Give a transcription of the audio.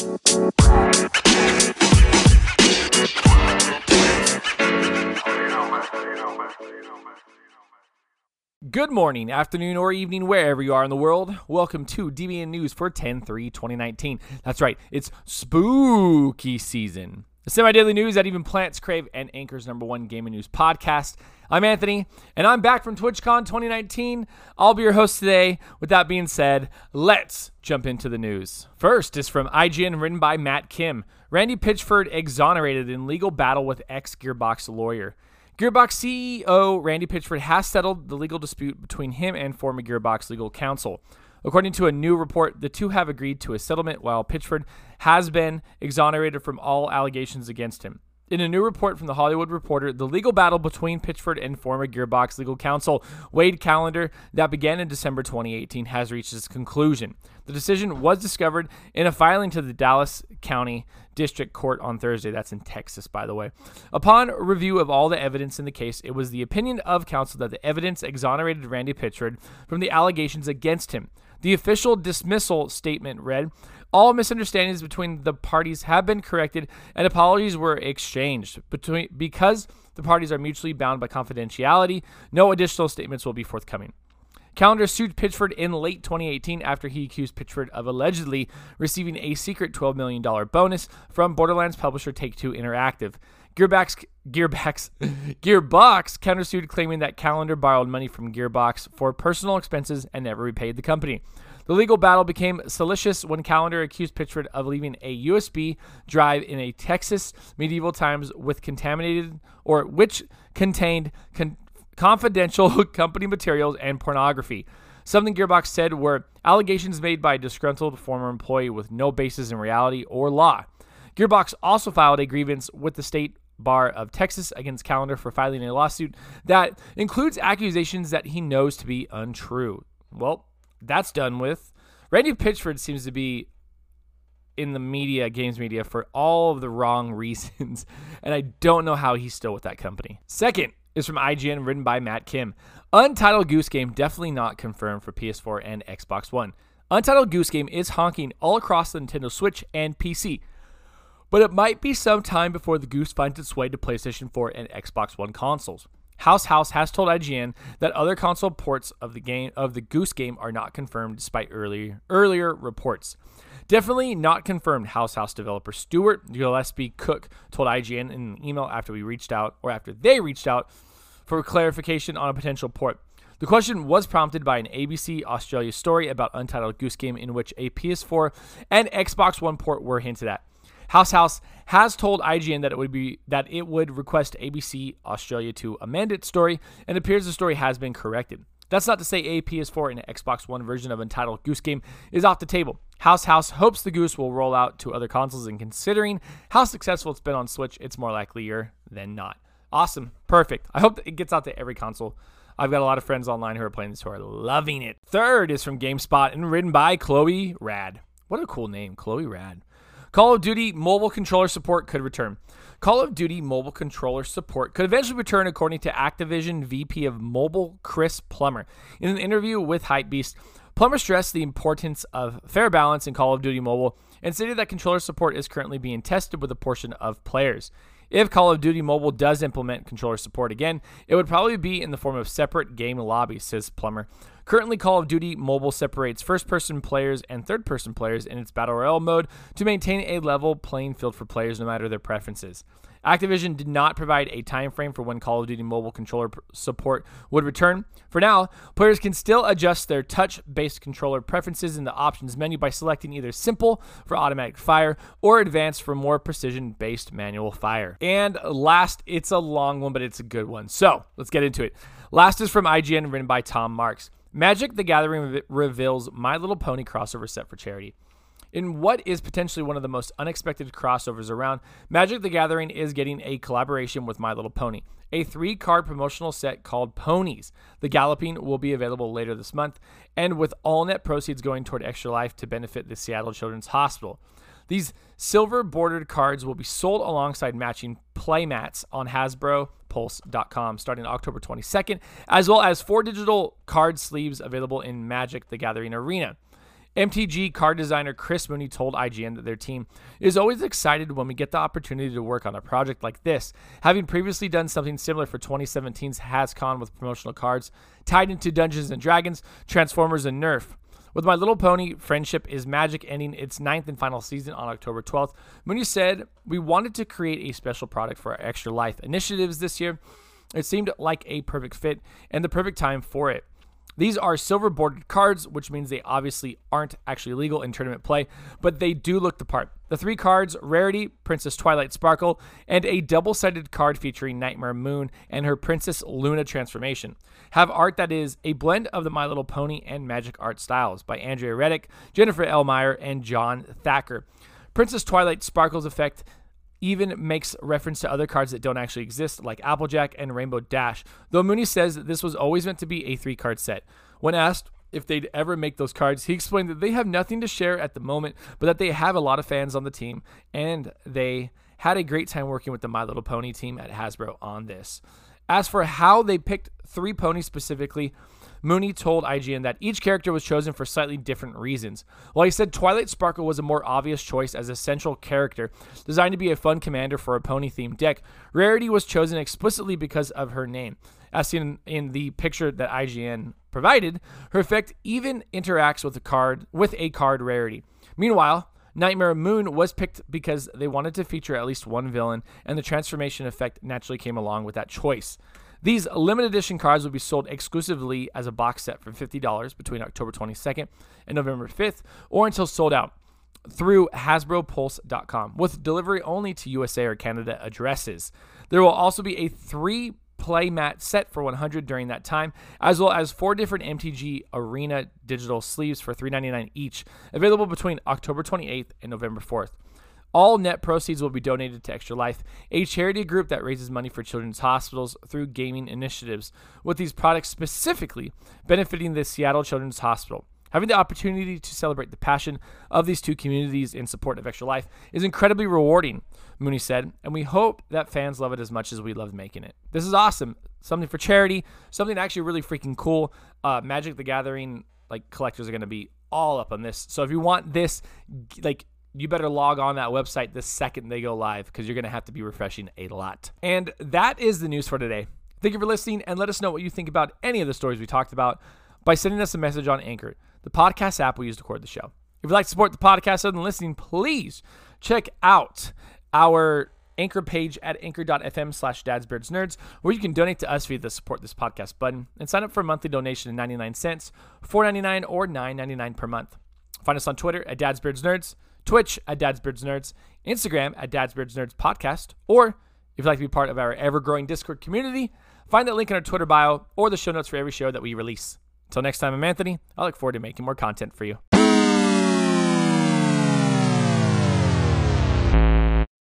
Good morning, afternoon, or evening, wherever you are in the world. Welcome to DBN News for 10 3 2019. That's right, it's spooky season. The semi daily news that even plants crave and anchors number one gaming news podcast. I'm Anthony, and I'm back from TwitchCon 2019. I'll be your host today. With that being said, let's jump into the news. First is from IGN, written by Matt Kim. Randy Pitchford exonerated in legal battle with ex Gearbox lawyer. Gearbox CEO Randy Pitchford has settled the legal dispute between him and former Gearbox legal counsel. According to a new report, the two have agreed to a settlement while Pitchford has been exonerated from all allegations against him. In a new report from The Hollywood Reporter, the legal battle between Pitchford and former Gearbox legal counsel Wade Callender that began in December 2018 has reached its conclusion. The decision was discovered in a filing to the Dallas County District Court on Thursday. That's in Texas, by the way. Upon review of all the evidence in the case, it was the opinion of counsel that the evidence exonerated Randy Pitchford from the allegations against him. The official dismissal statement read All misunderstandings between the parties have been corrected and apologies were exchanged. Between, because the parties are mutually bound by confidentiality, no additional statements will be forthcoming. Callender sued Pitchford in late 2018 after he accused Pitchford of allegedly receiving a secret $12 million bonus from Borderlands publisher Take Two Interactive. Gearbox, Gearbox, Gearbox countersued, claiming that Callender borrowed money from Gearbox for personal expenses and never repaid the company. The legal battle became salacious when Callender accused Pitchford of leaving a USB drive in a Texas medieval times with contaminated or which contained con- confidential company materials and pornography. Something Gearbox said were allegations made by a disgruntled former employee with no basis in reality or law. Gearbox also filed a grievance with the state bar of Texas against Callender for filing a lawsuit that includes accusations that he knows to be untrue. Well, that's done with. Randy Pitchford seems to be in the media, games media, for all of the wrong reasons, and I don't know how he's still with that company. Second is from IGN, written by Matt Kim. Untitled Goose Game definitely not confirmed for PS4 and Xbox One. Untitled Goose Game is honking all across the Nintendo Switch and PC, but it might be some time before the Goose finds its way to PlayStation 4 and Xbox One consoles. House House has told IGN that other console ports of the game of the Goose Game are not confirmed despite earlier earlier reports. Definitely not confirmed. House House developer Stuart Gillespie Cook told IGN in an email after we reached out, or after they reached out, for clarification on a potential port. The question was prompted by an ABC Australia story about Untitled Goose Game, in which a PS4 and Xbox One port were hinted at. House House has told IGN that it would be that it would request ABC Australia to amend its story, and it appears the story has been corrected. That's not to say a PS4 and Xbox One version of Untitled Goose Game is off the table. House House hopes the Goose will roll out to other consoles, and considering how successful it's been on Switch, it's more likelier than not. Awesome, perfect. I hope it gets out to every console. I've got a lot of friends online who are playing this who are loving it. Third is from GameSpot and written by Chloe Rad. What a cool name, Chloe Rad. Call of Duty mobile controller support could return. Call of Duty mobile controller support could eventually return, according to Activision VP of Mobile Chris Plummer. In an interview with Hypebeast, Plummer stressed the importance of fair balance in Call of Duty Mobile and stated that controller support is currently being tested with a portion of players. If Call of Duty Mobile does implement controller support again, it would probably be in the form of separate game lobbies, says Plummer. Currently, Call of Duty Mobile separates first person players and third person players in its Battle Royale mode to maintain a level playing field for players no matter their preferences. Activision did not provide a time frame for when Call of Duty mobile controller support would return. For now, players can still adjust their touch-based controller preferences in the options menu by selecting either simple for automatic fire or advanced for more precision-based manual fire. And last, it's a long one, but it's a good one. So let's get into it. Last is from IGN, written by Tom Marks. Magic the Gathering reveals My Little Pony crossover set for charity. In what is potentially one of the most unexpected crossovers around, Magic the Gathering is getting a collaboration with My Little Pony. A three card promotional set called Ponies. The Galloping will be available later this month, and with all net proceeds going toward Extra Life to benefit the Seattle Children's Hospital. These silver bordered cards will be sold alongside matching playmats on HasbroPulse.com starting October 22nd, as well as four digital card sleeves available in Magic the Gathering Arena. MTG card designer Chris Mooney told IGN that their team is always excited when we get the opportunity to work on a project like this, having previously done something similar for 2017's HasCon with promotional cards tied into Dungeons and Dragons, Transformers, and Nerf. With My Little Pony, Friendship is Magic ending its ninth and final season on October 12th, Mooney said, We wanted to create a special product for our Extra Life initiatives this year. It seemed like a perfect fit and the perfect time for it. These are silver bordered cards, which means they obviously aren't actually legal in tournament play, but they do look the part. The three cards Rarity, Princess Twilight Sparkle, and a double sided card featuring Nightmare Moon and her Princess Luna transformation have art that is a blend of the My Little Pony and Magic art styles by Andrea Reddick, Jennifer Elmire, and John Thacker. Princess Twilight Sparkle's effect even makes reference to other cards that don't actually exist, like Applejack and Rainbow Dash, though Mooney says that this was always meant to be a three card set. When asked if they'd ever make those cards, he explained that they have nothing to share at the moment, but that they have a lot of fans on the team, and they had a great time working with the My Little Pony team at Hasbro on this. As for how they picked three ponies specifically, Mooney told IGN that each character was chosen for slightly different reasons. While he said Twilight Sparkle was a more obvious choice as a central character, designed to be a fun commander for a pony themed deck, Rarity was chosen explicitly because of her name. As seen in the picture that IGN provided, her effect even interacts with a card with a card rarity. Meanwhile, Nightmare Moon was picked because they wanted to feature at least one villain, and the transformation effect naturally came along with that choice. These limited edition cards will be sold exclusively as a box set for $50 between October 22nd and November 5th, or until sold out through HasbroPulse.com with delivery only to USA or Canada addresses. There will also be a three play mat set for 100 during that time, as well as four different MTG Arena digital sleeves for $3.99 each, available between October 28th and November 4th. All net proceeds will be donated to Extra Life, a charity group that raises money for children's hospitals through gaming initiatives, with these products specifically benefiting the Seattle Children's Hospital. Having the opportunity to celebrate the passion of these two communities in support of Extra Life is incredibly rewarding, Mooney said, and we hope that fans love it as much as we loved making it. This is awesome. Something for charity, something actually really freaking cool. Uh, Magic the Gathering like collectors are going to be all up on this. So if you want this, like you better log on that website the second they go live because you're going to have to be refreshing a lot. And that is the news for today. Thank you for listening and let us know what you think about any of the stories we talked about by sending us a message on Anchor, the podcast app we use to record the show. If you'd like to support the podcast other than listening, please check out our anchor page at anchor.fm slash dadsbeardsnerds where you can donate to us via the support this podcast button and sign up for a monthly donation of 99 cents 4.99 or 9.99 per month find us on twitter at dadsbeardsnerds Twitch at Dad's Beards Nerds, Instagram at Dad's Beards Nerds Podcast, or if you'd like to be part of our ever growing Discord community, find that link in our Twitter bio or the show notes for every show that we release. Until next time, I'm Anthony. I look forward to making more content for you.